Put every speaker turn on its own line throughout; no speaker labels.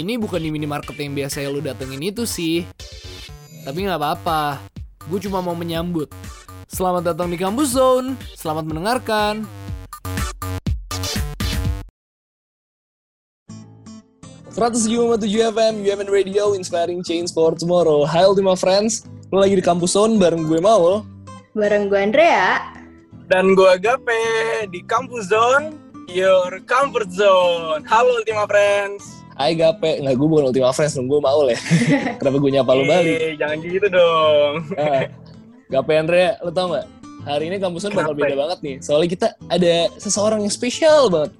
Ini bukan di minimarket yang biasa lu datengin itu sih. Tapi nggak apa-apa. Gue cuma mau menyambut. Selamat datang di Kampus Zone. Selamat mendengarkan.
tujuh FM, UMN Radio, Inspiring Change for Tomorrow. Hai Ultima Friends, lo lagi di Kampus Zone bareng gue Maul.
Bareng gue Andrea.
Dan gue Gape di Kampus Zone, your comfort zone. Halo Ultima Friends.
Hai Gape, nggak gue bukan Ultima Friends, dong gue Maul ya. Kenapa gue nyapa lo balik?
Eh, jangan gitu dong.
Nah, Gape Andrea, lo tau gak? Hari ini Kampus Zone bakal beda banget nih. Soalnya kita ada seseorang yang spesial banget.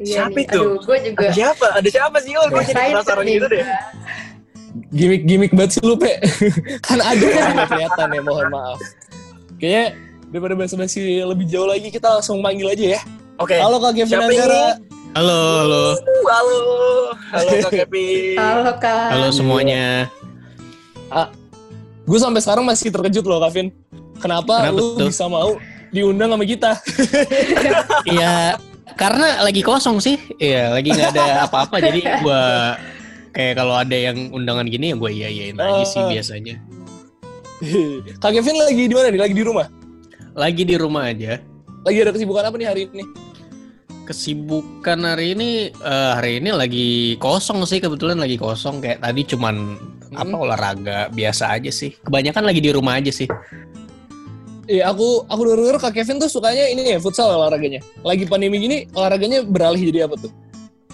Iya
Siapa itu?
Aduh, gue juga
Ada siapa? Ada siapa sih? Oh, gue jadi penasaran gitu deh.
Gimik-gimik banget sih lu, Pe. kan ada yang nggak kelihatan ya, mohon maaf. Kayaknya daripada basa-basi lebih jauh lagi, kita langsung panggil aja ya.
Oke.
Halo Kak Kevin Anggara.
Halo, halo.
Halo. Halo Kak Kevin.
Halo Kak.
Halo semuanya.
Gue sampai sekarang masih terkejut loh, Kevin. Kenapa,
Kenapa
lu
tuh?
bisa mau diundang sama kita?
Iya, karena lagi kosong sih. Iya, lagi nggak ada apa-apa. jadi gua kayak kalau ada yang undangan gini ya gue iya iyain aja sih
Ah.
biasanya.
Kak Kevin lagi di mana nih? Lagi di rumah?
Lagi di rumah aja.
Lagi ada kesibukan apa nih hari ini?
Kesibukan hari ini eh, hari ini lagi kosong sih kebetulan lagi kosong kayak tadi cuman apa
Hmm.
olahraga biasa aja sih. Kebanyakan lagi di rumah aja sih.
Iya, aku aku denger Kak Kevin tuh sukanya ini ya, futsal olahraganya. Lagi pandemi gini, olahraganya beralih jadi apa tuh?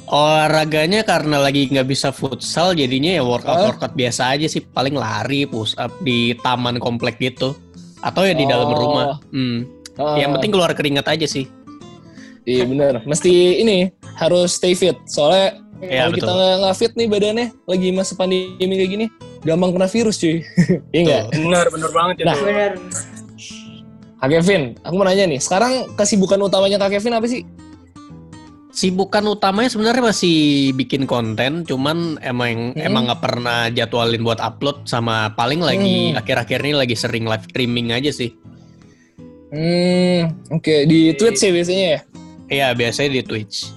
Olahraganya karena lagi nggak bisa futsal jadinya ya workout
Hah?
workout biasa aja sih paling lari push up di taman komplek gitu atau ya di dalam
Oh.
rumah. Hmm.
Ah,
Yang penting keluar keringat aja sih.
Iya bener, mesti ini harus stay fit. Soalnya
Iya,
kalau kita
betul.
nggak nggak fit nih badannya, lagi masa pandemi kayak gini, gampang kena virus cuy. Iya nggak?
Tuh.
Bener, bener banget itu.
Nah.
Bener.
Kak Kevin, aku mau nanya nih, sekarang kesibukan utamanya Kak Kevin apa sih?
Sibukan utamanya sebenarnya masih bikin konten, cuman emang
Hmm.
emang nggak pernah jadwalin buat upload sama paling lagi
Hmm.
akhir-akhir ini lagi sering live streaming aja sih.
Hmm, oke di Twitch ya biasanya ya.
Iya biasanya di Twitch.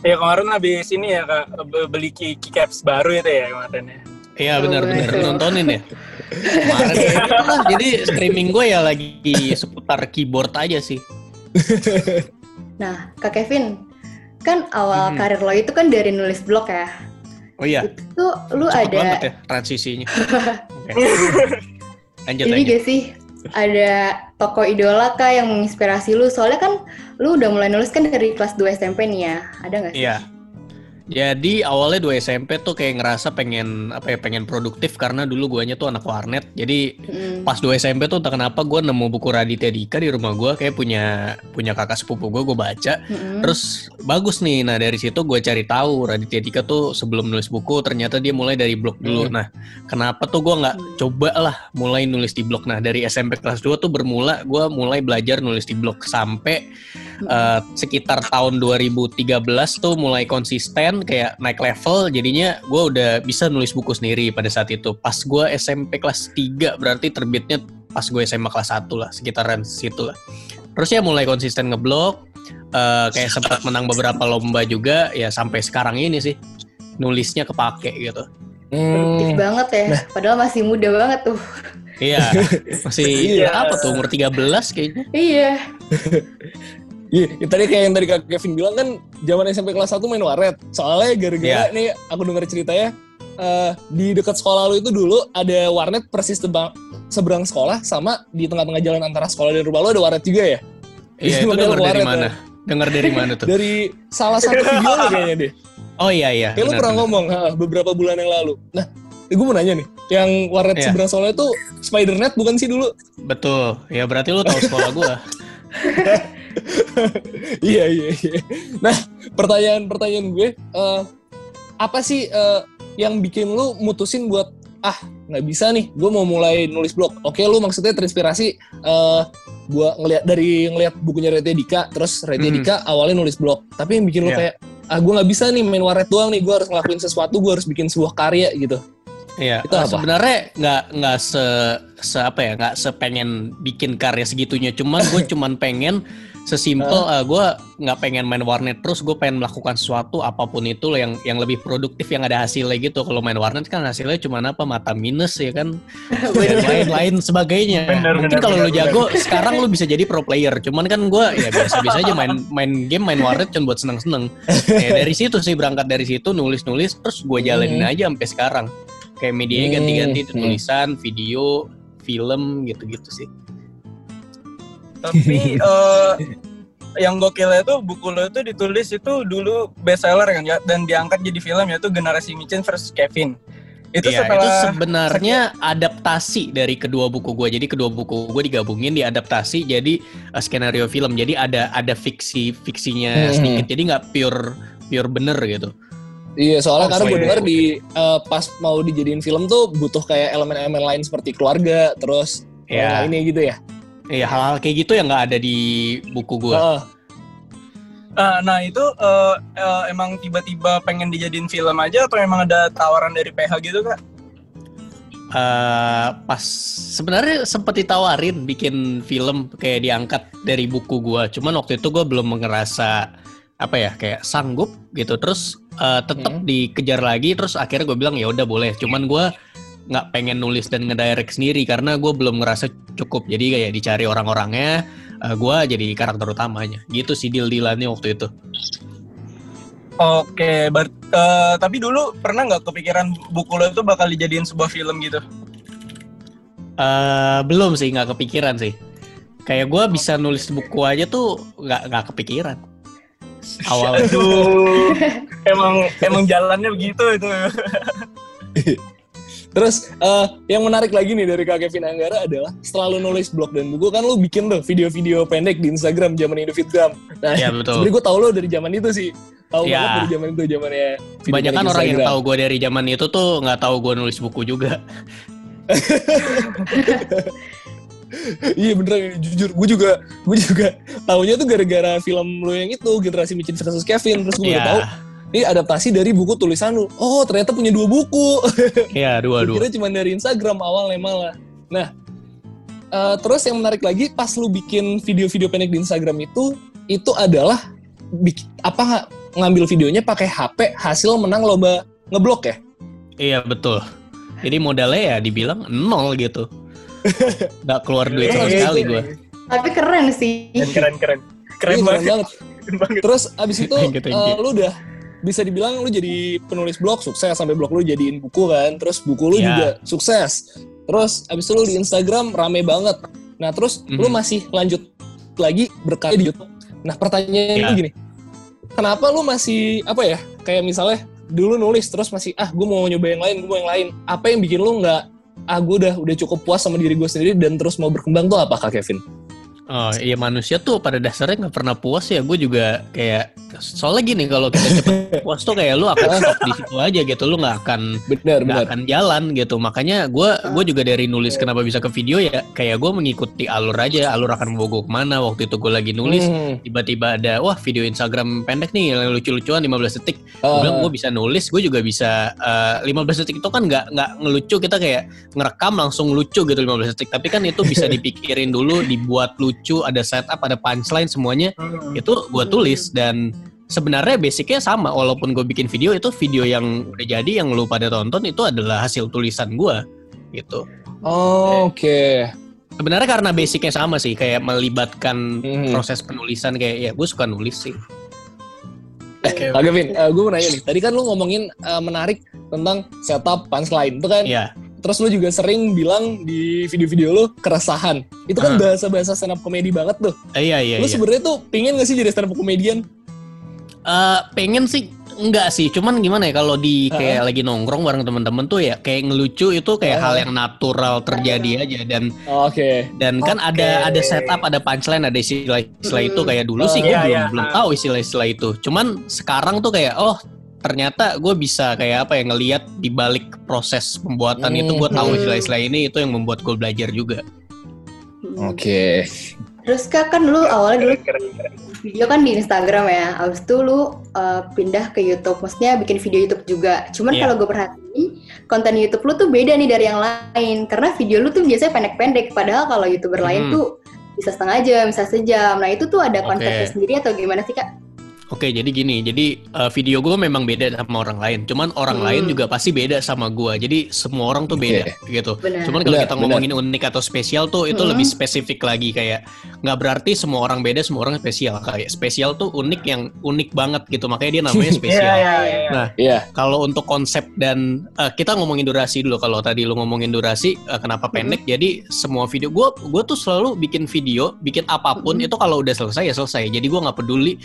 Ya kemarin habis ini ya Kak, be- beli key, key caps baru itu ya kemarin ya.
Iya
Oh,
benar-benar
betul.
nontonin ya. Kemarin ya jadi streaming gue ya lagi seputar keyboard aja sih.
Nah, Kak Kevin, kan awal
Mhm.
karir lo itu kan dari nulis blog ya.
Oh iya,
Itu lu
cepet
ada
ya transisinya. Oke. Lanjut
ini
lanjut.
gak sih? Ada tokoh idola kah yang menginspirasi lu? Soalnya kan lu udah mulai nulis kan dari kelas 2 SMP nih ya. Ada gak sih?
Iya. Jadi awalnya dua SMP tuh kayak ngerasa pengen apa ya pengen produktif karena dulu guanya tuh anak warnet. Jadi
Mm.
pas 2 SMP tuh entah kenapa gue nemu buku Raditya Dika di rumah gue kayak punya punya kakak sepupu gue gue baca
Mm-mm.
terus bagus nih nah dari situ gue cari tahu Raditya Dika tuh sebelum nulis buku ternyata dia mulai dari blog dulu nah kenapa tuh gue nggak
Hmm.
coba lah mulai nulis di blog nah dari SMP kelas 2 tuh bermula gue mulai belajar nulis di blog sampai eh, sekitar tahun 2013 tuh mulai konsisten kayak naik level jadinya gue udah bisa nulis buku sendiri pada saat itu pas gue SMP kelas 3 berarti terbitnya pas gue SMA kelas 1 lah sekitaran situ lah terus ya mulai konsisten ngeblog eh, kayak sempat menang beberapa lomba juga ya sampai sekarang ini sih nulisnya kepake gitu
Produktif
Hmm,
banget ya. Padahal masih muda banget tuh.
iya masih
Iya.
apa tuh umur 13 kayaknya
Iya.
iya, ya tadi kayak yang tadi Kak Kevin bilang kan, zaman SMP kelas 1 main waret. Soalnya gara-gara
Iya.
nih, aku dengar ceritanya, eh, di dekat sekolah lu itu dulu ada warnet persis tebang, seberang sekolah sama di tengah-tengah jalan antara sekolah dan rumah lu ada waret juga ya?
iya itu denger dari
waret,
mana
ya.
dengar dari mana tuh
Dari salah satu video lu kayaknya deh.
oh iya iya
Kayak lu pernah
benar.
ngomong ha, beberapa bulan yang lalu. Nah, gue mau nanya nih, yang warnet
Iya.
seberang sekolah itu Spidernet bukan sih dulu?
betul ya berarti lu tahu sekolah gua
iya iya iya. Nah pertanyaan-pertanyaan gue, eh, apa sih eh, yang bikin lu mutusin buat ah nggak bisa nih, gue mau mulai nulis blog. Oke lu maksudnya terinspirasi eh gue ngeliat dari ngeliat bukunya Raditya Dika, terus Raditya
Hmm.
Dika awalnya nulis blog. Tapi yang bikin lu
Iya.
kayak ah gue nggak bisa nih main waret doang nih, gue harus ngelakuin sesuatu, gue harus bikin sebuah karya gitu.
Iya,
Itu apa?
sebenarnya nggak nggak se, se apa ya nggak sepengen bikin karya segitunya, cuman gue cuman pengen Sesimpel uh, gue nggak pengen main warnet terus, gue pengen melakukan sesuatu apa pun itu yang yang lebih produktif yang ada hasilnya gitu. Kalau main warnet kan hasilnya cuma apa mata minus ya kan, dan lain-lain sebagainya.
Bener,
Mungkin
bener,
kalau lu
bener,
jago sekarang lu bisa jadi pro player. Cuman kan gue ya biasa-biasa aja main main game main warnet cuma buat seneng-seneng. Ya dari situ sih berangkat dari situ nulis-nulis terus gue jalanin
Hmm.
aja sampai sekarang. Kayak medianya
Hmm,
ganti-ganti
hmm.
tulisan, video, film gitu-gitu sih.
Tapi eh, yang gokilnya tuh buku lo itu ditulis itu dulu bestseller kan ya dan diangkat jadi film yaitu Generasi Micin versus Kevin. Itu setelah
itu sebenarnya adaptasi dari kedua buku gue. Jadi kedua buku gue digabungin, diadaptasi jadi uh, skenario film. Jadi ada ada fiksi fiksinya
Hmm.
sedikit. Jadi nggak pure pure bener gitu.
Iya, soalnya
Oh,
karena gue dengar di eh, pas mau dijadiin film tuh butuh kayak elemen-elemen lain seperti keluarga, terus
Ya,
ini gitu ya.
Iya hal-hal kayak gitu yang nggak ada di buku gue.
Heeh.
Ah, nah itu eh, eh, emang tiba-tiba pengen dijadiin film aja atau emang ada tawaran dari PH gitu kak?
Eh, pas sebenarnya sempet ditawarin bikin film kayak diangkat dari buku gua cuman waktu itu gua belum ngerasa apa ya kayak sanggup gitu terus eh, tetap
Hmm.
dikejar lagi terus akhirnya gue bilang ya udah boleh cuman gua nggak pengen nulis dan ngedirect sendiri karena gue belum ngerasa cukup. Jadi kayak dicari orang-orangnya eh, gua jadi karakter utamanya. Gitu sih deal dealannya waktu itu.
Oke, ber- eh, tapi dulu pernah nggak kepikiran buku lo itu bakal dijadiin sebuah film gitu?
Eh belum sih nggak kepikiran sih. Kayak gua bisa nulis buku aja tuh nggak nggak kepikiran. Awalnya
Aduh, emang emang jalannya begitu itu.
Terus eh, yang menarik lagi nih dari Kak Kevin Anggara adalah setelah lu nulis blog dan buku kan lu bikin tuh video-video pendek di Instagram zaman Indofitgram. Nah,
ya betul
sebenarnya gue tau lo dari zaman itu sih. Tahu
Ya.
banget dari zaman itu zamannya
banyak kan orang yang
Instagram.
tahu gue dari zaman itu tuh nggak tahu gue nulis buku juga
Iya beneran ini jujur, gue juga gue juga taunya tuh gara-gara film lo yang itu generasi Micin versus Kevin terus gue
Iya,
tahu ini adaptasi dari buku tulisan lu. Oh ternyata punya dua buku.
iya dua dua.
kira cuma dari Instagram awalnya malah. Nah, eh, terus yang menarik lagi pas lu bikin video-video pendek di Instagram itu, itu adalah bik- apa nggak ngambil videonya pakai HP hasil menang lomba ngeblok ya?
Iya betul. Jadi modalnya ya dibilang nol gitu. Nggak keluar duit sama
Iya,
sekali
iya.
gue.
Tapi keren sih.
Keren keren keren
Iya,
banget. Keren banget.
Terus abis itu
Thank you, thank you.
eh, lu udah bisa dibilang lu jadi penulis blog sukses sampai blog lu jadiin buku kan, terus buku lu
Iya.
juga sukses. Terus abis itu lu di Instagram rame banget. Nah terus lu
Mhm.
masih lanjut lagi berkarya di YouTube. Nah pertanyaannya
Iya.
gini, kenapa lu masih apa ya? Kayak misalnya dulu nulis terus masih ah gue mau nyoba yang lain, gue mau yang lain. Apa yang bikin lu nggak ah gue udah udah cukup puas sama diri gue sendiri dan terus mau berkembang tuh apa kak Kevin?
Oh iya manusia tuh pada dasarnya nggak pernah puas ya. Gue juga kayak soalnya gini kalau kita cepet puas tuh kayak lu akan stop di situ aja gitu. Lu nggak akan
Benar
nggak
benar.
akan jalan gitu. Makanya gue gue juga dari nulis kenapa bisa ke video ya kayak gue mengikuti alur aja. Alur akan membawa gue ke mana. Waktu itu gue lagi nulis
Hmm.
tiba-tiba ada wah video Instagram pendek nih yang lucu-lucuan 15 detik gue
Ah.
bilang gue bisa nulis gue juga bisa eh, 15 detik itu kan nggak nggak ngelucu kita kayak ngerekam langsung lucu gitu 15 detik tapi kan itu bisa dipikirin dulu dibuat lucu ada setup ada punchline semuanya
Hmm.
itu gue tulis dan sebenarnya basicnya sama walaupun gue bikin video itu video yang udah jadi yang lu pada tonton itu adalah hasil tulisan gue gitu
Oh, Oke.
sebenarnya karena basicnya sama sih kayak melibatkan
Hmm.
proses penulisan kayak ya gue suka nulis sih
Oke.
Kak Kevin, gue mau nanya nih. Tadi kan lu ngomongin eh, menarik tentang setup punchline. Itu kan,
ya
terus lu juga sering bilang di video-video lu keresahan. Itu kan
Ah.
bahasa-bahasa stand up comedy banget tuh.
Eh, iya iya
lu
iya
sebenarnya tuh pingin gak sih jadi stand up comedian?
Eh, pengen sih enggak sih cuman gimana ya kalau di kayak lagi nongkrong bareng temen-temen tuh ya kayak ngelucu itu kayak
Ah.
hal yang natural terjadi aja dan
Oke.
dan kan
Oke.
ada ada setup ada punchline ada istilah-istilah itu kayak dulu sih gue
Iya,
belum
iya.
belum tahu istilah-istilah itu cuman sekarang tuh kayak oh ternyata gue bisa kayak apa ya ngelihat di balik proses pembuatan itu gue tahu
Hmm.
istilah-istilah ini itu yang membuat gue belajar juga
Oke.
Terus kak kan lu awalnya dulu
Keren, keren.
video kan di Instagram ya, abis itu lu uh, pindah ke YouTube, maksudnya bikin video YouTube juga. Cuman
Iya.
kalau gue perhatiin, konten YouTube lu tuh beda nih dari yang lain, karena video lu tuh biasanya pendek-pendek, padahal kalau YouTuber lain
Hmm.
tuh bisa setengah jam, bisa sejam. Nah itu tuh ada konsepnya sendiri atau gimana sih kak?
Oke, jadi gini, jadi uh, video gue memang beda sama orang lain. Cuman orang
Hmm.
lain juga pasti beda sama gue. Jadi semua orang tuh beda gitu.
Benar.
Cuman kalau kita ngomongin unik atau spesial tuh itu
Hmm.
lebih spesifik lagi kayak nggak berarti semua orang beda, semua orang spesial. Kayak spesial tuh unik yang unik banget gitu. Makanya dia namanya spesial.
iya, iya.
Nah,
Iya.
kalau untuk konsep dan eh, kita ngomongin durasi dulu. Kalau tadi lu ngomongin durasi, eh, kenapa pendek? Jadi semua video gue, gue tuh selalu bikin video, bikin apa pun
Mhm.
itu kalau udah selesai ya selesai. Jadi gue nggak peduli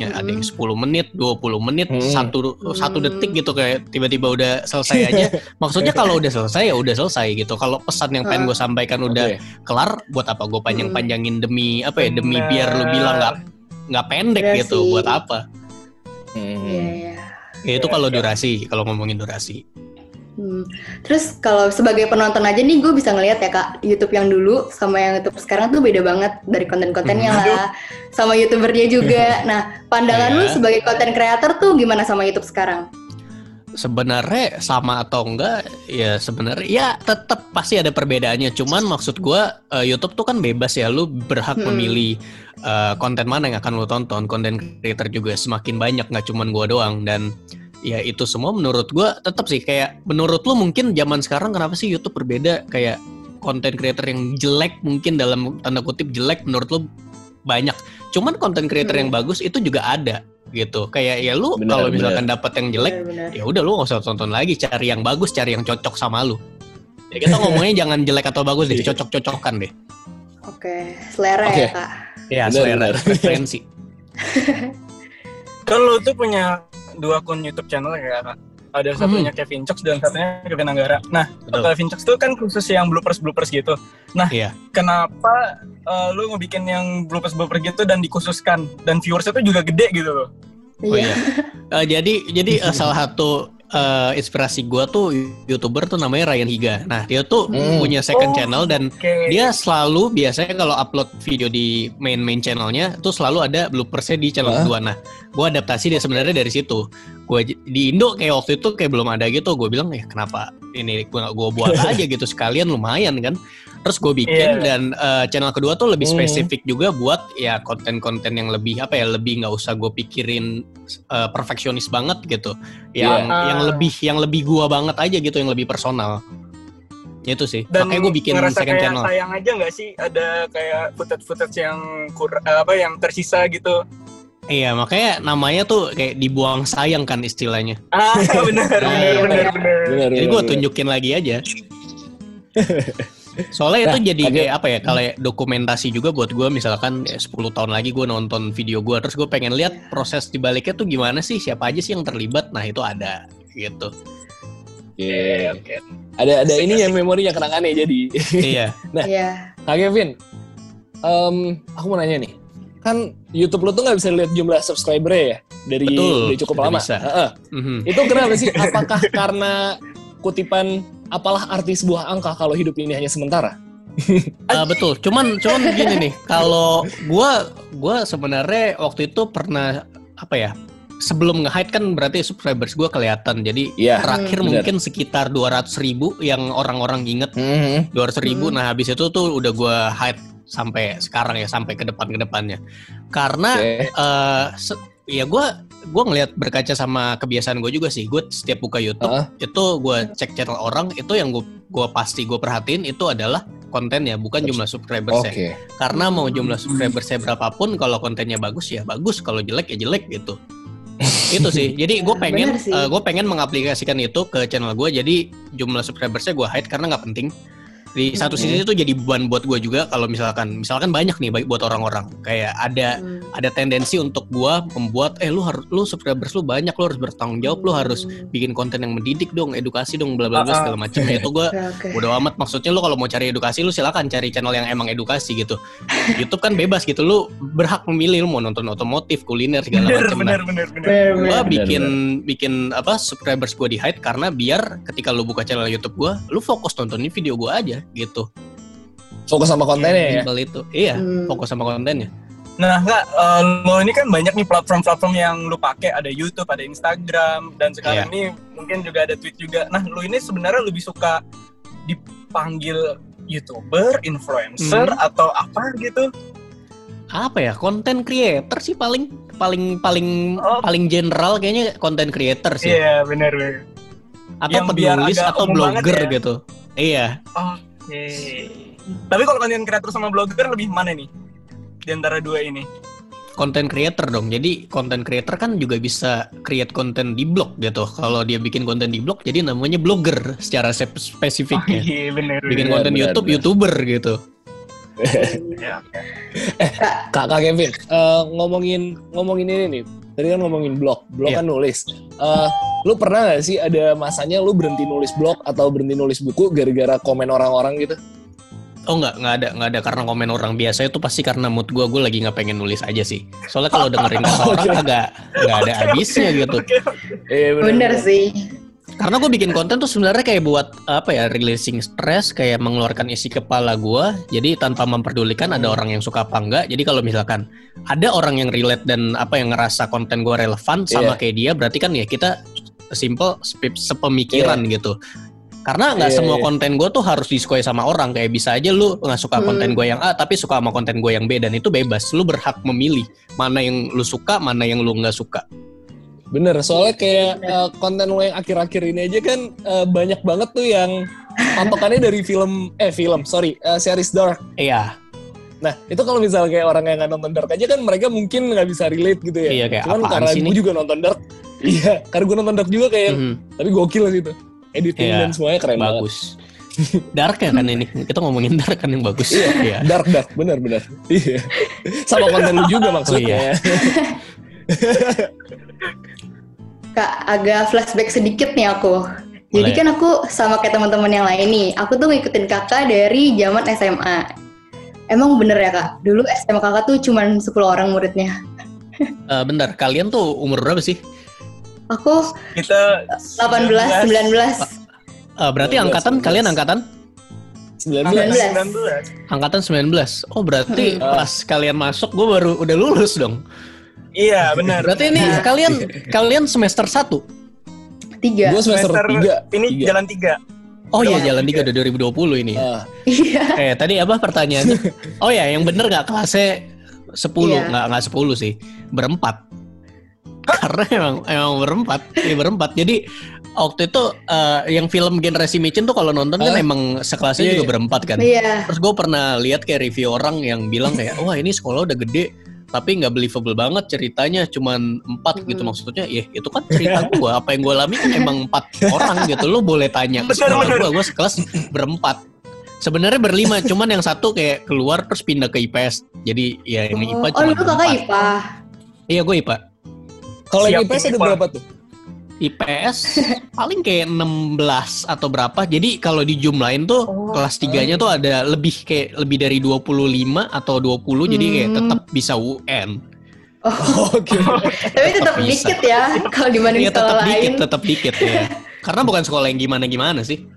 durasinya ada yang
Mhm.
10 menit, 20 menit,
Mhm.
satu satu
Mhm.
detik gitu kayak tiba-tiba udah selesai aja. Maksudnya kalau udah selesai ya udah selesai gitu. Kalau pesan yang pengen gue sampaikan udah
Oke.
kelar, buat apa gue panjang-panjangin demi apa ya? Demi biar lu bilang nggak nggak pendek
Benar
gitu.
sih.
Buat apa?
Hmm.
Iya, iya.
Ya, itu
Iya,
kalau
iya.
durasi. Kalau ngomongin durasi.
Hmm. Terus kalau sebagai penonton aja nih gue bisa ngelihat ya kak YouTube yang dulu sama yang YouTube sekarang tuh beda banget dari konten-kontennya
Hmm.
lah, sama youtubernya juga. Nah pandangan lu
Iya.
sebagai konten creator tuh gimana sama YouTube sekarang?
sebenarnya sama atau enggak ya sebenarnya ya tetap pasti ada perbedaannya cuman maksud gua eh, YouTube tuh kan bebas ya lu berhak
Hmm.
memilih eh, konten mana yang akan lu tonton konten creator juga semakin banyak nggak cuman gua doang dan ya itu semua menurut gua tetap sih kayak menurut lu mungkin zaman sekarang kenapa sih YouTube berbeda? Kayak konten creator yang jelek mungkin dalam tanda kutip jelek menurut lu banyak. Cuman konten creator
Hmm.
yang bagus itu juga ada gitu. Kayak ya lu kalau misalkan dapat yang jelek ya udah lu gak usah tonton lagi cari yang bagus cari yang cocok sama lu. Ya kita ngomongnya jangan jelek atau bagus deh
Iya.
cocok-cocokan deh.
Oke, selera
Oke.
ya kak.
ya selera. preferensi.
Kan lu tuh punya dua akun YouTube channel ya kak. Ada satunya Kevin Cox dan satunya Kevin Anggara. Nah,
betul
Kevin Cox tuh kan khusus yang bloopers bloopers gitu. Nah,
Iya.
kenapa eh, lu ngebikin yang bloopers bloopers gitu dan dikhususkan dan viewersnya tuh juga gede gitu loh?
oh iya Eh, jadi jadi eh, salah satu eh, inspirasi gua tuh youtuber tuh namanya Ryan Higa. Nah dia tuh
Hmm.
punya second
Oh,
channel dan
Oke.
dia selalu biasanya kalau upload video di main main channelnya tuh selalu ada bloopersnya di channel kedua nah gue adaptasi dia sebenarnya dari situ. Gue di Indo kayak waktu itu kayak belum ada gitu gue bilang ya kenapa ini gue gue buat aja gitu sekalian lumayan kan terus gue bikin
Iya.
dan eh, channel kedua tuh lebih
Hmm.
spesifik juga buat ya konten-konten yang lebih apa ya lebih nggak usah gue pikirin eh, perfeksionis banget gitu yang
Iya.
yang lebih yang lebih gua banget aja gitu yang lebih personal itu sih
dan
makanya gue bikin
ngerasa
second
kayak
channel
sayang aja nggak sih ada kayak footage-footage yang kur apa yang tersisa gitu
Iya, makanya namanya tuh kayak dibuang sayang kan istilahnya.
ah bener
Iya.
bener bener
Benar,
Jadi
benar,
gue
benar.
tunjukin lagi aja. Soalnya itu
Nah,
jadi
agak-
kayak apa ya? Kalau dokumentasi juga buat gue misalkan ya 10 tahun lagi gue nonton video gue terus gue pengen lihat proses dibaliknya tuh gimana sih? Siapa aja sih yang terlibat? Nah, itu ada gitu.
Iya. Ada ada ini yang memorinya kenangannya jadi.
iya.
Iya.
Kak Kevin, em, aku mau nanya nih. Kan YouTube lo tuh nggak bisa lihat jumlah subscriber ya dari
Betul,
dari cukup lama.
bisa.
Heeh.
Mhm.
Itu kenapa sih? Apakah karena kutipan apalah arti sebuah angka kalau hidup ini hanya sementara?
Ah, betul. Cuman cuman gini nih, kalau gua gua sebenarnya waktu itu pernah apa ya? Sebelum nge-hide kan berarti subscribers gua kelihatan. Jadi
Iya.
terakhir
benar.
mungkin sekitar 200 ribu yang orang-orang inget
Mhm.
200 ribu.
Hmm.
Nah habis itu tuh udah gua hide sampai sekarang ya sampai ke depan ke depannya. Karena
Oke.
eh se- ya gua gua ngelihat berkaca sama kebiasaan gue juga sih. Gue setiap buka YouTube
Heeh.
itu gua cek channel orang itu yang gua gua pasti gue perhatiin itu adalah kontennya bukan jumlah subscribersnya
Oke.
karena mau jumlah subscriber saya berapapun kalau kontennya bagus ya bagus kalau jelek ya jelek gitu itu sih jadi gue pengen
benar sih.
gue pengen mengaplikasikan itu ke channel gue jadi jumlah subscriber saya gue hide karena nggak penting di satu
Hmm.
sisi itu jadi beban buat gue juga kalau misalkan misalkan banyak nih baik buat orang-orang kayak ada
Hmm.
ada tendensi untuk gue membuat eh lu harus lu subscribers lu banyak lu harus bertanggung jawab lu harus
Hmm.
bikin konten yang mendidik dong edukasi dong bla bla bla
Ah, ah.
segala macam itu gue
oke.
Bodo amat maksudnya lu kalau mau cari edukasi lu silakan cari channel yang emang edukasi gitu. YouTube kan bebas gitu lu berhak memilih lu mau nonton otomotif, kuliner segala macam. Nah,
bener bener
Bener,
bikin bikin apa subscribers gua di hide karena biar ketika lu buka channel YouTube gua, lu fokus nontonin video gua aja gitu.
Fokus sama kontennya ya.
Itu. Iya,
Hmm.
fokus sama kontennya.
Nah, enggak, eh, lo ini kan banyak nih platform-platform yang lu pakai, ada YouTube, ada Instagram, dan sekarang
Iya.
ini mungkin juga ada Tweet juga. Nah, lu ini sebenarnya lebih suka dipanggil youtuber, influencer
Hmm.
atau apa gitu.
Apa ya? Content creator sih paling paling paling
Oh.
paling general kayaknya content creator sih.
Iya benar benar.
Atau
Yang biar
penulis
agak
atau blogger
ya.
gitu. Iya.
Oke. Tapi kalau konten kreator sama blogger lebih mana nih? Di antara dua ini.
Content creator dong. Jadi content creator kan juga bisa create konten di blog gitu. Kalau dia bikin konten di blog jadi namanya blogger secara sep- spesifiknya.
Iya benar.
Bikin konten
benar,
YouTube,
benar.
YouTuber gitu.
Ya.
Kak,
Kak, Kak Kevin, eh, ngomongin ngomongin ini nih. Tadi kan ngomongin blog, blog
Iya.
kan nulis. Eh, lu pernah gak sih ada masanya lu berhenti nulis blog atau berhenti nulis buku gara-gara komen orang-orang gitu?
Oh nggak nggak ada nggak ada karena komen orang biasa itu pasti karena mood gue gue lagi nggak pengen nulis aja sih. Soalnya kalau dengerin kata orang agak nggak ada habisnya gitu.
Iya
bener sih.
Karena gue bikin konten tuh sebenarnya kayak buat apa ya releasing stress kayak mengeluarkan isi kepala gue. Jadi tanpa memperdulikan ada orang yang suka apa enggak. Jadi kalau misalkan ada orang yang relate dan apa yang ngerasa konten gue relevan sama
Iya.
kayak dia, berarti kan ya kita simple sep- sepemikiran gitu. Karena nggak
Iya,
semua
iya.
konten gue tuh harus disukai sama orang. Kayak bisa aja lu nggak suka
Hmm.
konten gue yang A tapi suka sama konten gue yang B dan itu bebas. Lu berhak memilih mana yang lu suka, mana yang lu nggak suka.
Bener, soalnya kayak eh, konten lo yang akhir-akhir ini aja kan eh, banyak banget tuh yang patokannya dari film, eh film, sorry, eh, series Dark.
Iya,
Nah, itu kalau misalnya kayak orang yang nggak nonton Dark aja kan mereka mungkin nggak bisa relate gitu ya.
Iya, kayak
Cuman karena
sih
gue juga nonton Dark, iya, karena gue nonton Dark juga kayak,
Mhm.
tapi gokil gitu. Editing
Iya,
dan semuanya keren banget.
bagus. Dark ya kan ini. Kita ngomongin dark kan yang bagus. Iya.
Dark, dark, benar, benar. Iya. Sama konten lu juga maksudnya.
Kak, agak flashback sedikit nih aku. Jadi
Boleh.
kan aku sama kayak teman-teman yang lain nih. Aku tuh ngikutin kakak dari zaman SMA. Emang bener ya kak? Dulu SMA kakak tuh cuman 10 orang muridnya.
Eh, bentar, kalian tuh umur berapa sih?
Aku
Kita
18, 19.
Eh, berarti
19,
angkatan
19.
kalian angkatan
19.
19.
angkatan 19. Oh, berarti
Hmm.
pas kalian masuk gue baru udah lulus dong.
Iya benar.
Berarti ini
Nah.
kalian kalian semester 1.
Tiga.
Gue semester,
Semester
3.
Ini
Tiga.
jalan tiga.
Oh iya,
Iya.
jalan 3 udah 2020 ini.
Ah,
Iya.
Eh, tadi apa pertanyaannya? Oh ya, yang bener nggak kelasnya 10,
Iya.
nggak nggak 10 sih. Berempat. Karena emang emang berempat, iya berempat. Jadi waktu itu eh, yang film generasi micin tuh kalau nonton kan
Hah?
emang sekelasnya
Iya,
juga
iya.
berempat kan.
Iya.
Terus gue pernah lihat kayak review orang yang bilang kayak, wah ini sekolah udah gede, tapi nggak believable banget ceritanya, cuman empat gitu
Hmm.
maksudnya. Ya itu kan cerita gue, apa yang gue alami kan emang empat orang gitu. Lo boleh tanya ke sekolah gue, gue sekelas berempat. Sebenarnya berlima, cuman yang satu kayak keluar terus pindah ke IPS. Jadi ya yang IPA
Oh,
cuma
lu kakak
berempat.
IPA.
Iya gue IPA.
Kalau yang IPS ada berapa tuh?
IPS paling kayak 16 atau berapa. Jadi kalau dijumlahin tuh
Oh.
kelas 3-nya tuh ada lebih kayak lebih dari 25 atau 20 jadi kayak
Hmm.
tetap bisa UN.
Oh,
Oke.
tapi tetap dikit ya kalau dibanding
Iya tetap
sekolah
dikit,
lain.
tetap dikit ya. Karena bukan sekolah yang gimana-gimana sih.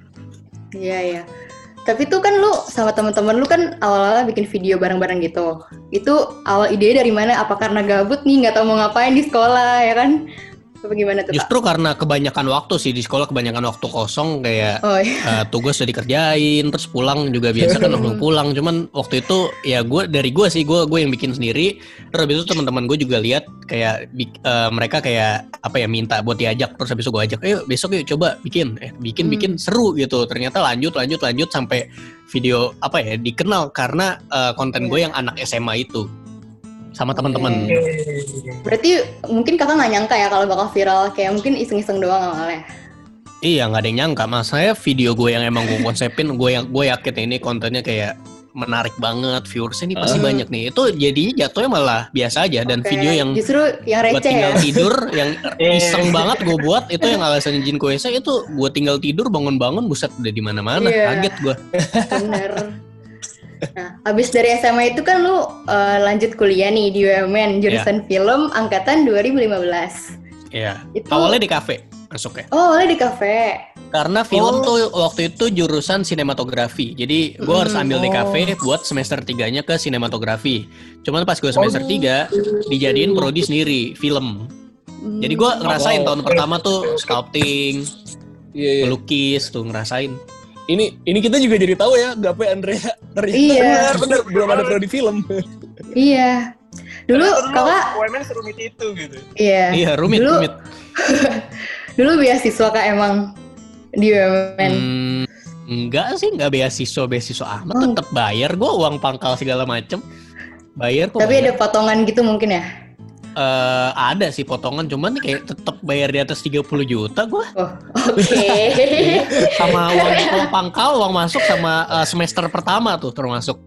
Iya, iya. Tapi tuh kan lu sama teman-teman lu kan awal-awal bikin video bareng-bareng gitu. Itu awal ide dari mana? Apa karena gabut nih nggak tahu mau ngapain di sekolah ya kan? Apa gimana tuh?
Justru karena kebanyakan waktu sih di sekolah kebanyakan waktu kosong kayak
Oh iya.
eh, tugas udah dikerjain terus pulang juga biasa kan langsung pulang. Cuman waktu itu ya gue dari gue sih gue gue yang bikin sendiri. Terus habis itu teman-teman gue juga lihat kayak eh, mereka kayak apa ya minta buat diajak. Terus habis itu gue ajak ayo besok yuk coba bikin. Eh bikin
Hmm.
bikin seru gitu. Ternyata lanjut lanjut lanjut sampai video apa ya dikenal. Karena eh, konten gue yang anak SMA itu sama teman-teman.
Berarti mungkin kakak nggak nyangka ya kalau bakal viral. Kayak mungkin iseng-iseng doang awalnya.
Iya nggak ada yang nyangka mas saya video gue yang emang gue konsepin gue yang gue yakin ini kontennya kayak menarik banget viewersnya ini pasti
Ah.
banyak nih itu jadinya jatuhnya malah biasa aja dan
Oke.
video yang
justru yang
buat
receh ya.
tinggal tidur yang
Iya.
iseng banget gue buat itu yang alasan Jin Koesa itu gue tinggal tidur bangun-bangun buset udah di mana-mana
Iya.
kaget gue
Bener. Nah, abis dari SMA itu kan lu eh, lanjut kuliah nih di UMN jurusan film angkatan 2015.
Iya
Itu
awalnya di kafe masuknya
Oh, awalnya di kafe.
karena film
Oh.
tuh waktu itu jurusan sinematografi jadi gue harus
Hmm,
ambil di
oh.
kafe buat semester tiganya ke sinematografi cuman pas gue semester
Oh.
tiga dijadiin prodi sendiri film Jadi gue ngerasain
Oh.
tahun pertama tuh sculpting,
Iya, iya.
melukis tuh ngerasain.
Ini ini kita juga jadi tahu ya gape Andrea ternyata
Iya.
Bener, bener,
belum ada prodi film.
Iya. Dulu kakak,
UMN serumit itu gitu.
iya.
Iya, rumit,
Dulu-
rumit.
Dulu beasiswa kak emang di BUMN.
Hmm, enggak sih, enggak beasiswa, beasiswa amat.
Oh.
Tetap bayar gue uang pangkal segala macem. Bayar kok.
Tapi
bayar.
ada potongan gitu mungkin ya?
Eh, ada sih potongan, cuman kayak tetap bayar di atas 30 juta gue.
Oh, oke.
Sama uang, uang pangkal, uang masuk sama eh, semester pertama tuh termasuk.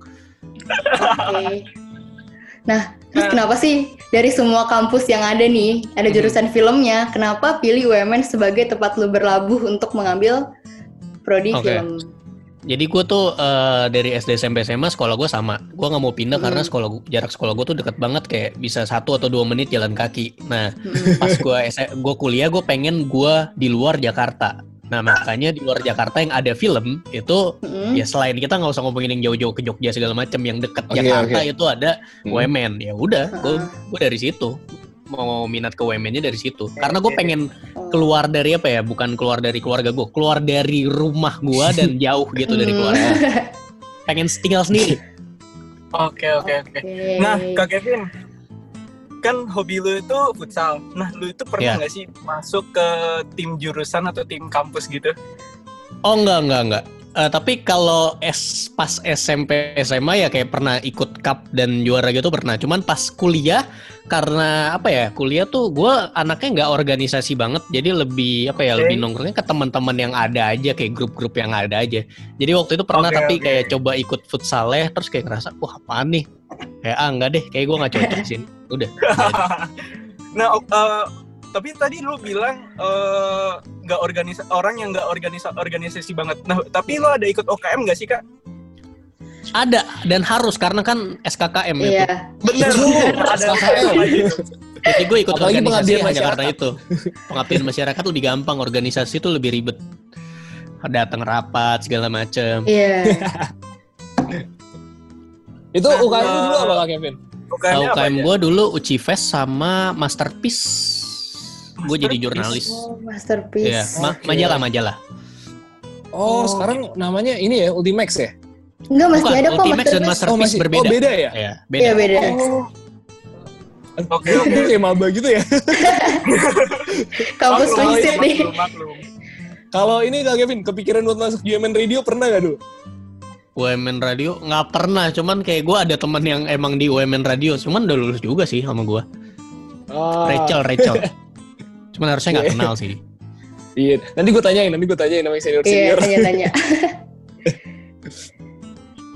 Oke. Nah, terus kenapa sih dari semua kampus yang ada nih, ada jurusan filmnya, kenapa pilih UMN sebagai tempat lu berlabuh untuk mengambil prodi
Oke.
film?
Jadi gue tuh eh, dari SD SMP SMA sekolah gue sama. Gue nggak mau pindah
Hmm.
karena sekolah gua- jarak sekolah gue tuh deket banget kayak bisa satu atau dua menit jalan kaki. Nah
Mm-mm.
pas gue gue kuliah gue pengen gue di luar Jakarta. Nah makanya di luar Jakarta yang ada film itu
Mm-mm.
ya selain kita nggak usah ngomongin yang jauh-jauh ke Jogja segala macam yang deket
Oke,
Jakarta
oke.
itu ada
Hmm.
UMN. Ya udah gue
Ah.
gue dari situ mau minat ke UMN-nya dari situ. Karena gue pengen
Oh.
keluar dari apa ya? Bukan keluar dari keluarga gue, keluar dari rumah gue dan jauh gitu dari keluarga. Pengen tinggal sendiri.
Oke oke oke. Nah Kak Kevin, kan hobi lu itu futsal. Nah lu itu pernah
Iya.
nggak sih masuk ke tim jurusan atau tim kampus gitu?
Oh enggak enggak enggak. Eh, tapi kalau S pas SMP SMA ya kayak pernah ikut cup dan juara gitu pernah. Cuman pas kuliah karena apa ya kuliah tuh gue anaknya nggak organisasi banget. Jadi lebih apa ya
Oke.
lebih nongkrongnya ke teman-teman yang ada aja kayak grup-grup yang ada aja. Jadi waktu itu pernah
Oke,
tapi
oke.
kayak coba ikut futsalnya terus kayak ngerasa wah apaan nih. Kayak ah enggak deh kayak gue nggak cocok sini. Udah.
nah eh, tapi tadi lu bilang eh, nggak organisa orang yang nggak organisa organisasi banget. Nah tapi lu ada ikut OKM nggak sih kak?
Ada dan harus karena kan SKKM itu.
Iya.
Bener.
Betul,
ada
SKKM.
Jadi gue ikut
Apalagi
organisasi
pengabdian
hanya
masyarakat.
karena itu. Pengabdian masyarakat lebih gampang, organisasi itu lebih ribet. Datang rapat segala macem.
Iya.
Itu
Nah,
UKM lu dulu
eh,
apa Kak Kevin?
UKM
aja?
gue dulu Uci Fest sama Masterpiece. Gue jadi
Masterpiece.
jurnalis.
Oh, masterpiece.
Iya, ma-
Oke.
majalah majalah.
Oh,
Oh.
sekarang namanya ini ya Ultimax ya?
Enggak masih
Bukan,
ada kok
Ultimax dan
masterpiece.
Masterpiece
masih.
berbeda.
Oh, beda ya?
Iya,
Iya
beda.
beda.
Oh.
Oke, oke.
kayak maba gitu ya.
Kampus
Maklum,
riset nih.
maklum, maklum.
Kalau ini Kak Kevin, kepikiran buat masuk UMN Radio pernah gak dulu?
UMN Radio nggak pernah, cuman kayak gue ada teman yang emang di UMN Radio, cuman udah lulus juga sih sama gue.
Ah,
Rachel, Rachel. cuman harusnya nggak
Iya.
kenal sih.
Iya, nanti gue tanyain, nanti gue tanyain namanya senior
Iya,
senior.
tanya-tanya.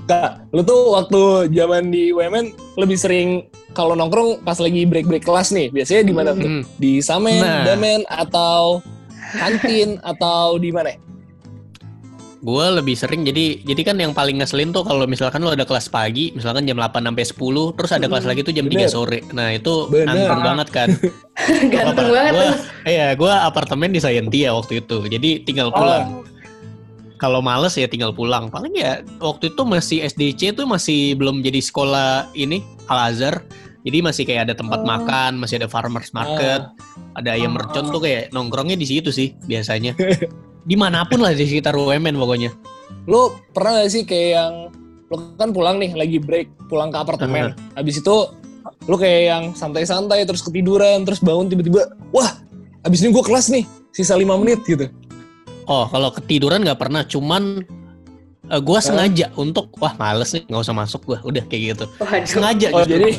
Kak, lu tuh waktu zaman di UMN lebih sering kalau nongkrong pas lagi break-break kelas nih, biasanya di mana tuh?
Hmm.
Di Samen,
Nah.
Damen, atau kantin, atau di mana?
Gue lebih sering jadi jadi kan yang paling ngeselin tuh kalau misalkan lo ada kelas pagi, misalkan jam 8 sampai 10, terus ada kelas
Hmm,
lagi tuh jam
bener.
3 sore. Nah, itu nanggung banget kan.
Ganteng
Gua-
banget
gua-. Iya, gue apartemen di Scientia waktu itu. Jadi tinggal pulang. Kalau males ya tinggal pulang. Paling ya waktu itu masih SDC tuh masih belum jadi sekolah ini Al Azhar. Jadi masih kayak ada tempat
Oh.
makan, masih ada farmers market, ada ayam
Oh.
mercon tuh kayak nongkrongnya di situ sih biasanya. Di mana pun lah di sekitar UMN pokoknya.
Lu pernah gak sih kayak yang lu kan pulang nih lagi break pulang ke apartemen. Habis itu lu kayak yang santai-santai terus ketiduran terus bangun tiba-tiba wah habis ini gua kelas nih sisa lima menit gitu.
Oh, kalau ketiduran nggak pernah, cuman eh, gua sengaja untuk wah males nih nggak usah masuk gua udah kayak gitu
Waduh.
sengaja
Oh
justru.
jadi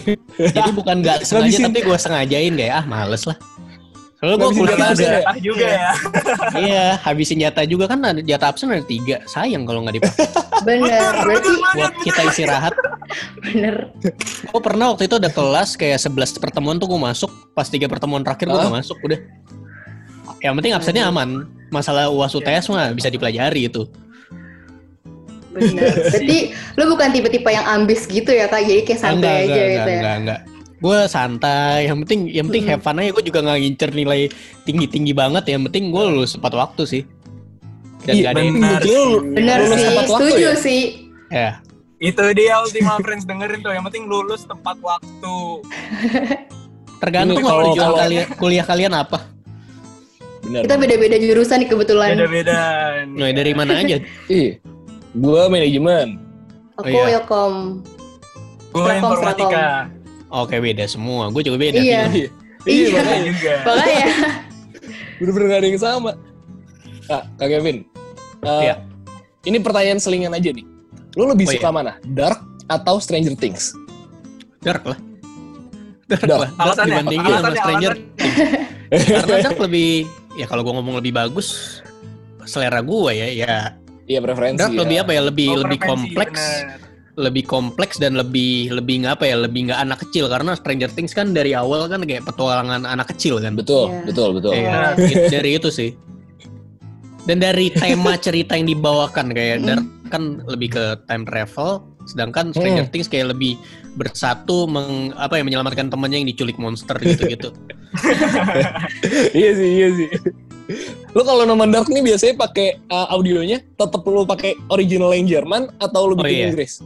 jadi bukan nggak sengaja tapi gua sengajain kayak ah males lah Soalnya gue kuliah
jatah
juga,
ya?
Juga ya.
iya habisin jatah juga kan ada jatah absen ada tiga, sayang kalau nggak dipakai
Bener, berarti
buat kita istirahat.
bener.
Gue pernah waktu itu ada kelas kayak 11 pertemuan tuh gue masuk, pas tiga pertemuan terakhir gue gak masuk udah. Yang penting absennya aman, masalah uas UTS mah bisa dipelajari itu.
Bener. Berarti lu bukan tipe-tipe yang ambis gitu ya kak, jadi kayak santai aja gitu ya.
enggak, enggak. Gue santai, yang penting yang penting
Hmm.
have fun aja. Gue juga nggak ngincer nilai tinggi tinggi banget. Yang penting gue lulus tepat waktu sih. Dan
Iya,
gak ada yang
lu
Bener
lulus
sih,
tepat waktu
setuju
ya?
sih.
ya.
Itu dia Ultima Friends dengerin tuh. Yang penting lulus tepat waktu.
Tergantung kalau tujuan
kalau-
kalian kuliah kalian apa.
benar.
Kita beda-beda jurusan nih kebetulan.
Beda-beda.
Nah, dari mana aja?
Iya. Gua manajemen.
Aku
Oh, iya.
Ilkom.
Gue
Strakom,
informatika.
Oke beda semua. Gue juga beda.
Iya.
Iya.
Iya.
Iya,
Iya
makanya.
juga.
Makanya.
Bener-bener gak ada yang sama. Kak, Kak Kevin. eh,
Iya.
Ini pertanyaan selingan aja nih. Lu lebih
Oh,
suka
iya.
mana? Dark atau Stranger Things?
Dark lah. Dark,
Dark.
lah. Dark
Alasannya apa?
dibandingin sama
Alasannya,
Stranger.
alasannya.
Karena Dark lebih, ya kalau gue ngomong lebih bagus, selera gue ya, ya
Iya preferensi.
Dark
ya.
lebih apa ya, lebih
Oh,
lebih kompleks,
bener.
Lebih kompleks dan lebih lebih nggak apa ya, lebih nggak anak kecil karena Stranger Things kan dari awal kan kayak petualangan anak kecil kan.
Betul,
Iya.
betul, betul.
Iya, it- dari itu sih. Dan dari tema cerita yang dibawakan kayak
Mm.
Dark kan lebih ke time travel, sedangkan Stranger Things kayak lebih bersatu meng, apa ya menyelamatkan temannya yang diculik monster gitu-gitu.
iya sih, iya sih. Lu kalau nonton Dark nih biasanya pakai uh, audionya tetap lu pakai original yang Jerman atau lu
Oh,
bikin
iya.
Inggris?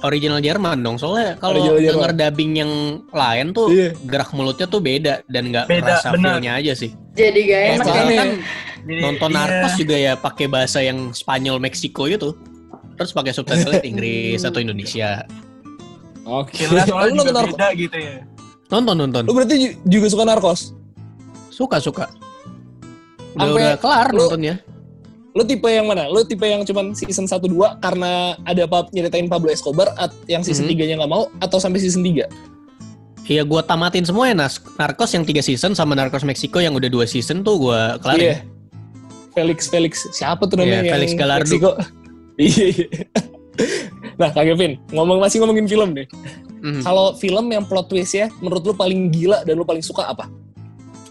Original Jerman dong, soalnya kalau denger dubbing yang lain tuh
Iya.
gerak mulutnya tuh beda dan nggak
benar.
feel-nya aja sih.
Jadi gak enak ya.
soalnya-
kan
Jadi,
nonton
iya.
Narcos juga ya pakai bahasa yang Spanyol Meksiko itu. Terus pakai subtitle Inggris atau Indonesia.
Oke.
Feel-nya soalnya
Lu nonton
juga
Narcos?
beda gitu ya.
Nonton nonton.
Lu berarti ju- juga suka Narcos?
Suka suka. Udah,
Sampai
udah kelar
lu-
nontonnya.
Lu tipe yang mana? Lu tipe yang cuman season 1 2 karena ada apa nyeritain Pablo Escobar at, yang season
Mhm.
3-nya nggak mau atau sampai season 3?
Iya gua tamatin semua ya Nas. Narcos yang tiga season sama Narcos Meksiko yang udah dua season tuh gua kelarin.
Iya. Felix Felix siapa tuh namanya?
Iya, Felix.
Meksiko? Iya. iya. nah, Kak Kevin, ngomong masih ngomongin film deh.
Mhm.
Kalau film yang plot twist ya, menurut lu paling gila dan lu paling suka apa?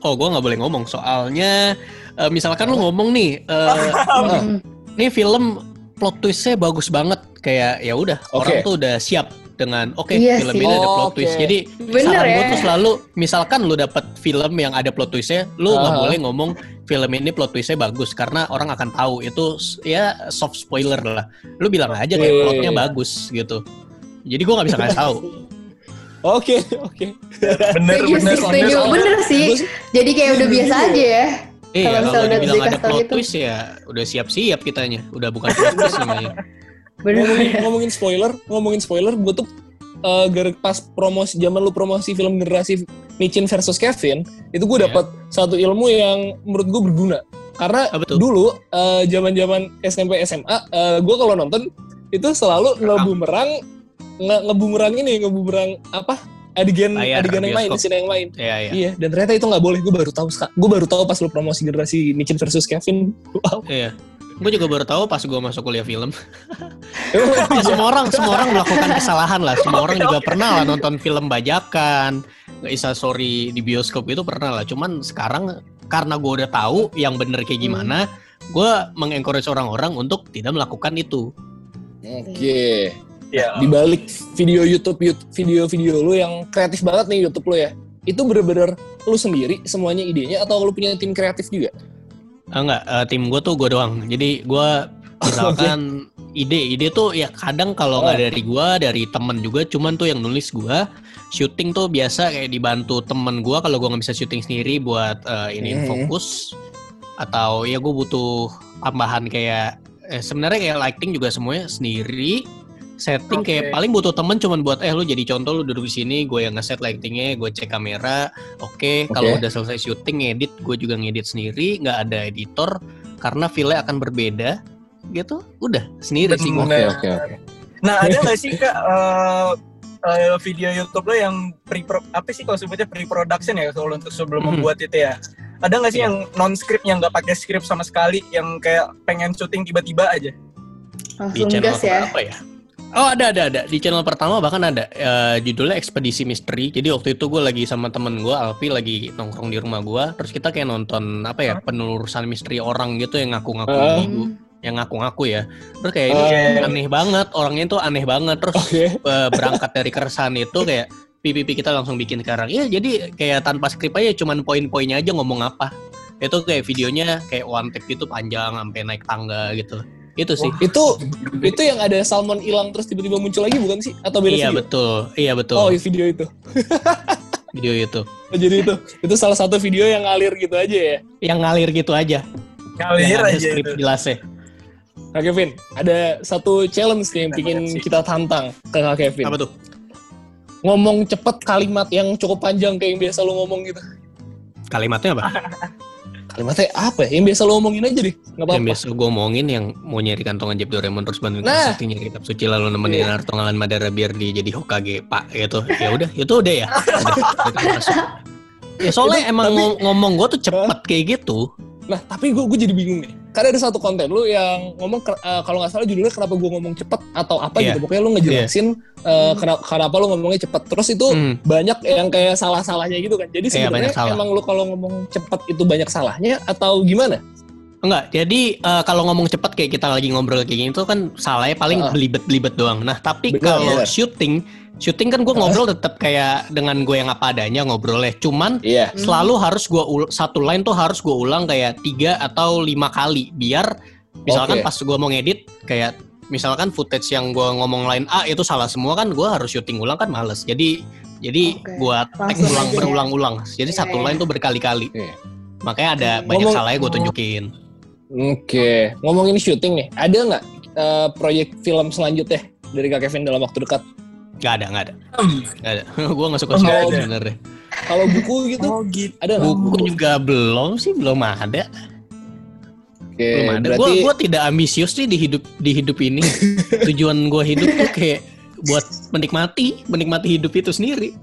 Oh gua nggak boleh ngomong soalnya eh, misalkan lu ngomong nih, eh,
Hmm.
nih film plot twistnya bagus banget kayak ya udah
Oke.
orang tuh udah siap dengan oke
Iya
film
sih.
ini ada plot
oke.
twist. Jadi
Bener
saran
ya.
gue tuh selalu misalkan lu dapat film yang ada plot twistnya, lu nggak
Aha.
boleh ngomong film ini plot twistnya bagus karena orang akan tahu itu ya soft spoiler lah. Lu bilang aja kayak plotnya bagus gitu. Jadi gua nggak bisa ngasih tahu.
Oke, oke.
Bener, bener,
sih, setuju.
bener.
Bener sih. Jadi kayak udah biasa aja ya.
Iya,
Kalau misalnya udah
dibilang ada plot
gitu.
twist ya udah siap-siap kitanya. Udah bukan plot twist namanya.
Bener.
ngomongin, ngomongin spoiler, ngomongin spoiler, gue tuh eh, gara- pas promosi zaman lu promosi film generasi Micin versus Kevin, itu gue
Iya.
dapat satu ilmu yang menurut gue berguna. Karena dulu eh, zaman-zaman SMP SMA, gue kalau nonton itu selalu ngebumerang nge ngebumerang ini, ngebumerang apa? adegan
Layar
adegan yang main,
bioskop.
scene yang main.
Iya, iya.
Iya, dan ternyata itu nggak boleh. Gue baru tahu, gue baru tahu pas lu promosi generasi Micin versus Kevin. Wow.
Iya. Gue juga baru tahu pas gue masuk kuliah film. Ya,
iya.
semua orang semua orang melakukan kesalahan lah. Semua orang juga pernah lah nonton film bajakan, nggak isa sorry di bioskop itu pernah lah. Cuman sekarang karena gue udah tahu yang bener kayak gimana, gue mengencourage orang-orang untuk tidak melakukan itu.
Oke.
Ya.
di balik video YouTube Yout- video-video lu yang kreatif banget nih YouTube lu ya itu bener-bener lu sendiri semuanya idenya atau lu punya tim kreatif juga
Ah, enggak, eh, tim gue tuh gue doang. Jadi gue misalkan ide, ide tuh ya kadang kalau nggak
Oh.
dari gue, dari temen juga. Cuman tuh yang nulis gue, syuting tuh biasa kayak dibantu temen gue kalau gue nggak bisa syuting sendiri buat eh, ini
Mhm.
fokus. Atau ya gue butuh tambahan kayak eh, sebenarnya kayak lighting juga semuanya sendiri. Setting kayak
Oke.
paling butuh temen cuman buat eh lu jadi contoh lu duduk di sini, gue yang ngeset lightingnya, gue cek kamera, Oke, kalau
Oke.
udah selesai syuting ngedit, gue juga ngedit sendiri, nggak ada editor karena file akan berbeda, gitu. Udah sendiri sih gue.
Bener.
oke oke
Nah, ada nggak sih kak eh, eh, video YouTube lo yang pre apa sih kalau sebutnya pre-production ya kalau untuk sebelum
Mhm.
membuat itu ya? Ada nggak sih
Iya.
yang non script yang nggak pakai script sama sekali, yang kayak pengen syuting tiba-tiba aja?
Di
Langsung
channel
gas ya.
apa ya? Oh ada ada ada di channel pertama bahkan ada Eh, judulnya ekspedisi misteri. Jadi waktu itu gue lagi sama temen gue Alfi lagi nongkrong di rumah gue. Terus kita kayak nonton apa ya penelurusan misteri orang gitu yang ngaku-ngaku ibu, yang ngaku-ngaku ya. Terus kayak ini
Ah.
aneh banget orangnya itu aneh banget. Terus
oke
eh, berangkat dari keresahan itu kayak PPP kita langsung bikin sekarang. Ya jadi kayak tanpa skrip aja cuman poin-poinnya aja ngomong apa. Itu kayak videonya kayak one take gitu panjang sampai naik tangga gitu. Itu sih.
itu itu yang ada salmon hilang terus tiba-tiba muncul lagi bukan sih atau beda
Iya
video
betul. Iya betul.
oh video itu
video itu.
Jadi itu itu salah satu video yang ngalir gitu aja ya.
Yang ngalir gitu aja.
Ngalir
Yang
aja
skrip
itu.
jelasnya.
Kak Kevin, ada satu challenge nih yang bikin kita tantang ke Kak Kevin.
Apa tuh?
Ngomong cepet kalimat yang cukup panjang kayak yang biasa lu ngomong gitu.
Kalimatnya apa?
Kalimatnya apa ya? Yang biasa lu ngomongin aja deh. Nggak
yang
apa-apa.
biasa gue omongin yang mau nyari kantongan Jeb Doraemon terus bantuin
Nah.
nah. nyari kitab suci lalu nemenin Naruto ngalan Madara biar dia jadi Hokage pak gitu ya udah itu udah ya Udah, ya soalnya
Itu,
emang
tapi-
ngom- ngomong gue tuh cepet kayak gitu
Nah, tapi gue gue jadi bingung nih. Karena ada satu konten lu yang ngomong eh, kalau nggak salah judulnya kenapa gue ngomong cepet atau apa
Iya.
gitu. Pokoknya lu ngejelasin eh, kenapa, kenapa lu ngomongnya cepet. Terus itu
Hmm.
banyak yang kayak salah-salahnya gitu kan. Jadi
Iya,
sebenarnya
salah.
emang lu kalau ngomong cepet itu banyak salahnya atau gimana?
Enggak, jadi eh, kalau ngomong cepet kayak kita lagi ngobrol kayak gini itu kan salahnya paling belibet-belibet doang. Nah, tapi kalau
benar.
Syuting, kan gue ngobrol tetap kayak dengan gue yang apa adanya ngobrolnya. Cuman
Iya.
selalu harus gue satu line tuh harus gue ulang kayak tiga atau lima kali biar misalkan
Oke.
pas gue mau ngedit kayak misalkan footage yang gue ngomong line A itu salah semua kan gue harus syuting ulang kan males. Jadi jadi
Oke.
gue tag
Langsung
ulang berulang-ulang. Jadi
Iya,
satu
iya.
line tuh berkali-kali.
Iya.
Makanya ada banyak
Ngomong-
salahnya gue tunjukin.
Oke, ngomongin syuting nih, ada nggak eh, proyek film selanjutnya dari Kak Kevin dalam waktu dekat?
Gak ada, gak ada.
Hmm.
Gak ada. gue gak suka
Oh, nggak ada.
sebenarnya.
Kalau buku gitu,
Oh gitu.
ada nggak?
Buku juga belum sih, belum ada.
Oke,
belum ada.
berarti
Gue gua tidak ambisius nih di hidup di hidup ini. Tujuan gue hidup tuh kayak buat menikmati, menikmati hidup itu sendiri.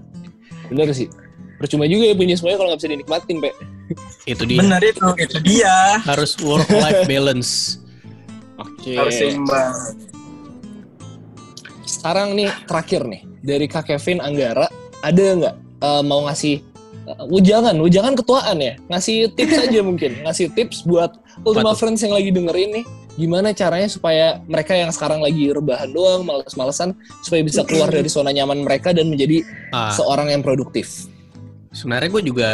bener sih. Percuma juga ya punya semuanya kalau nggak bisa dinikmatin, Pe.
Itu dia.
Benar itu, itu dia.
Harus work life balance.
Oke.
Harus seimbang.
Sekarang nih terakhir nih dari Kak Kevin Anggara ada nggak eh, mau ngasih uh, ujangan, ujangan ketuaan ya, ngasih tips aja mungkin, ngasih tips buat Ultima? Friends yang lagi dengerin nih, gimana caranya supaya mereka yang sekarang lagi rebahan doang, males-malesan, supaya bisa keluar dari zona nyaman mereka dan menjadi
Ah,
seorang yang produktif.
sebenarnya gue juga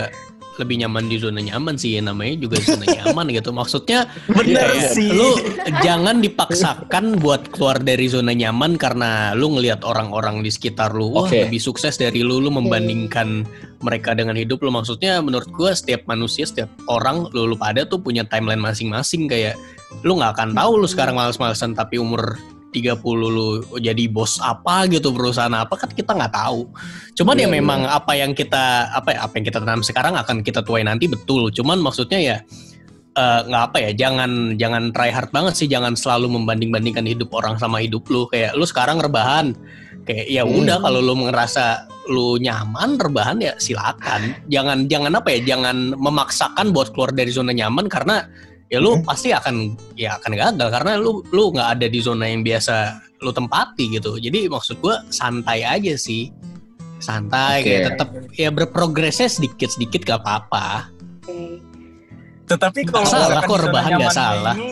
lebih nyaman di zona nyaman sih, namanya juga zona nyaman gitu. Maksudnya
Bener
kayak
sih.
lu jangan dipaksakan buat keluar dari zona nyaman karena lu ngelihat orang-orang di sekitar lu wah lebih sukses dari lu. Lu membandingkan mereka dengan hidup lu. Maksudnya menurut gua setiap manusia setiap orang lu lu pada tuh punya timeline masing-masing. Kayak lu nggak akan tahu lu sekarang males-malesan tapi umur 30 lu jadi bos apa gitu perusahaan apa kan kita nggak tahu. Cuman ya
Iya,
memang apa yang kita apa ya apa yang kita tanam sekarang akan kita tuai nanti betul. Cuman maksudnya ya eh, nggak apa ya jangan jangan try hard banget sih jangan selalu membanding-bandingkan hidup orang sama hidup lu kayak lu sekarang rebahan kayak ya
Hmm.
udah kalau lu ngerasa lu nyaman rebahan ya silakan jangan jangan apa ya jangan memaksakan buat keluar dari zona nyaman karena ya lu pasti akan ya akan gagal karena lu lu nggak ada di zona yang biasa lu tempati gitu jadi maksud gua santai aja sih santai
Oke.
kayak tetap ya berprogresnya sedikit sedikit gak apa-apa
Oke.
Tetapi kalau
salah, kok rebahan nggak salah.
ini-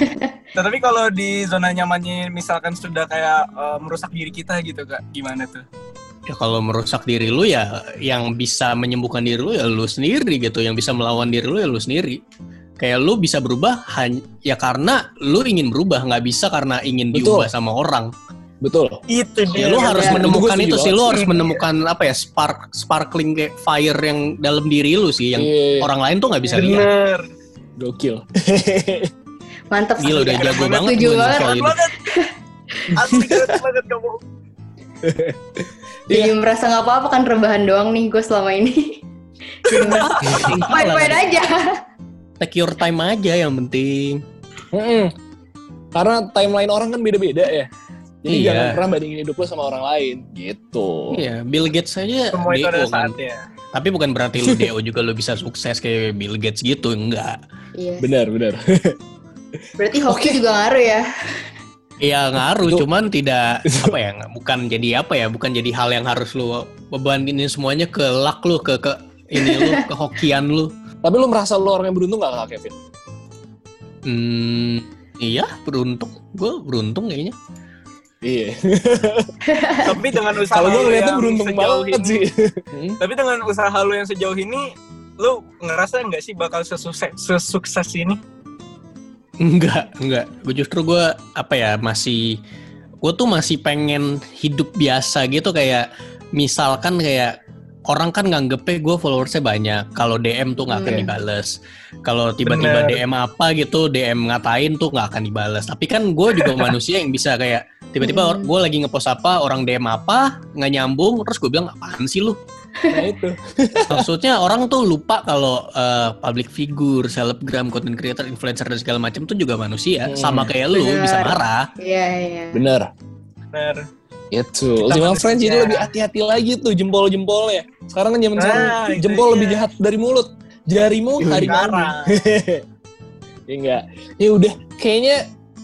tetapi kalau di zona nyamannya misalkan sudah kayak eh, merusak diri kita gitu kak, gimana tuh?
ya kalau merusak diri lu ya yang bisa menyembuhkan diri lu ya lu sendiri gitu yang bisa melawan diri lu ya lu sendiri kayak lu bisa berubah hanya ya karena lu ingin berubah nggak bisa karena ingin
Betul.
diubah sama orang
Betul.
Itu
ya
dia.
lu
Iya,
harus
benar.
menemukan
Itu
itu sih lu harus
sih.
menemukan apa ya spark sparkling kayak fire yang dalam diri lu sih yang
Iya,
orang lain tuh nggak bisa lihat
Bener.
gokil.
Mantap sih.
gila udah
ya.
jago banget
Setuju banget.
Asli banget kamu.
Jadi merasa nggak apa-apa kan rebahan doang nih gue selama ini. Fine-fine aja.
Take your time aja yang penting
Mm-mm. Karena timeline orang kan beda-beda ya. Jadi
Iya.
jangan pernah bandingin hidup lo sama orang lain gitu.
Iya, Bill Gates aja
Semua itu ada
DO kan.
saatnya.
Tapi bukan berarti lu DO juga lu bisa sukses kayak Bill Gates gitu, enggak.
Iya.
Benar, benar.
Berarti hoki juga ngaruh ya.
Iya ngaruh,
Itu-
cuman tidak apa ya, bukan jadi apa ya, bukan jadi hal yang harus lu bebanin semuanya ke luck lu, ke ke ini lu, ke hokian lu.
Tapi lo merasa lo orang yang beruntung gak, Kak Kevin?
Hmm, iya beruntung, gue beruntung kayaknya.
Iya.
Tapi dengan usaha
Kalau gue
lu
ngeliatnya
yang
beruntung
sejauh
banget
ini,
sih. Hmm?
Tapi dengan usaha lu yang sejauh ini, lu ngerasa nggak sih bakal sesukses, sesukses ini?
Enggak, enggak. Gue justru gue apa ya masih, gue tuh masih pengen hidup biasa gitu kayak misalkan kayak orang kan nganggepnya gue followersnya banyak. Kalau DM tuh nggak akan
Hmm.
dibales. Kalau tiba-tiba. DM apa gitu, DM ngatain tuh nggak akan dibales. Tapi kan gue juga manusia yang bisa kayak tiba-tiba
Hmm.
gue lagi ngepost apa, orang DM apa, nggak nyambung, terus gue bilang apaan sih lu?
Nah itu.
Maksudnya orang tuh lupa kalau eh, public figure, selebgram, content creator, influencer dan segala macam tuh juga manusia.
Hmm.
Sama kayak lu
Bener.
bisa marah.
Iya, iya.
Bener.
Bener.
Itu.
Kita
Ultima
manusia.
Friends jadi lebih hati-hati lagi tuh jempol-jempolnya. Sekarang kan zaman
Nah,
sekarang jempol
dia.
lebih jahat dari mulut. Jarimu harimau.
Sekarang.
ya enggak. Ya udah, kayaknya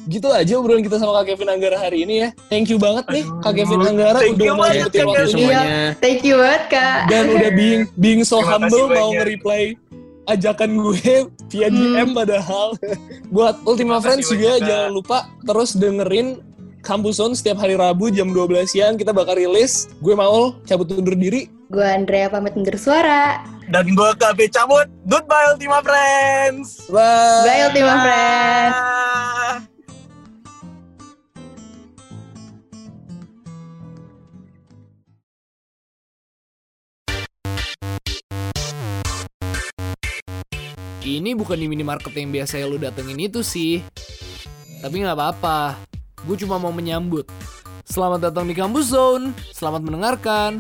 gitu aja obrolan kita sama Kak Kevin Anggara hari ini ya. Thank you banget nih Kak Kevin Anggara
thank
udah
you
mau nyempetin
you
waktunya
semuanya.
Thank you banget, Kak.
dan udah being being so
Terima
humble mau
banyak.
nge-reply ajakan gue via
Hmm.
DM padahal. Buat Ultima
Terima
Friends juga
banyak,
jangan lupa terus dengerin Kampus Zone setiap hari Rabu jam 12 siang kita bakal rilis. Gue Maul cabut undur diri.
Gue Andrea pamit undur suara.
Dan gue KB cabut. Goodbye Ultima Friends.
Bye.
Bye Ultima Friends.
Ini bukan di minimarket yang biasa lu datengin itu sih. Tapi nggak apa-apa. Gue cuma mau menyambut. Selamat datang di Kampus Zone. Selamat mendengarkan.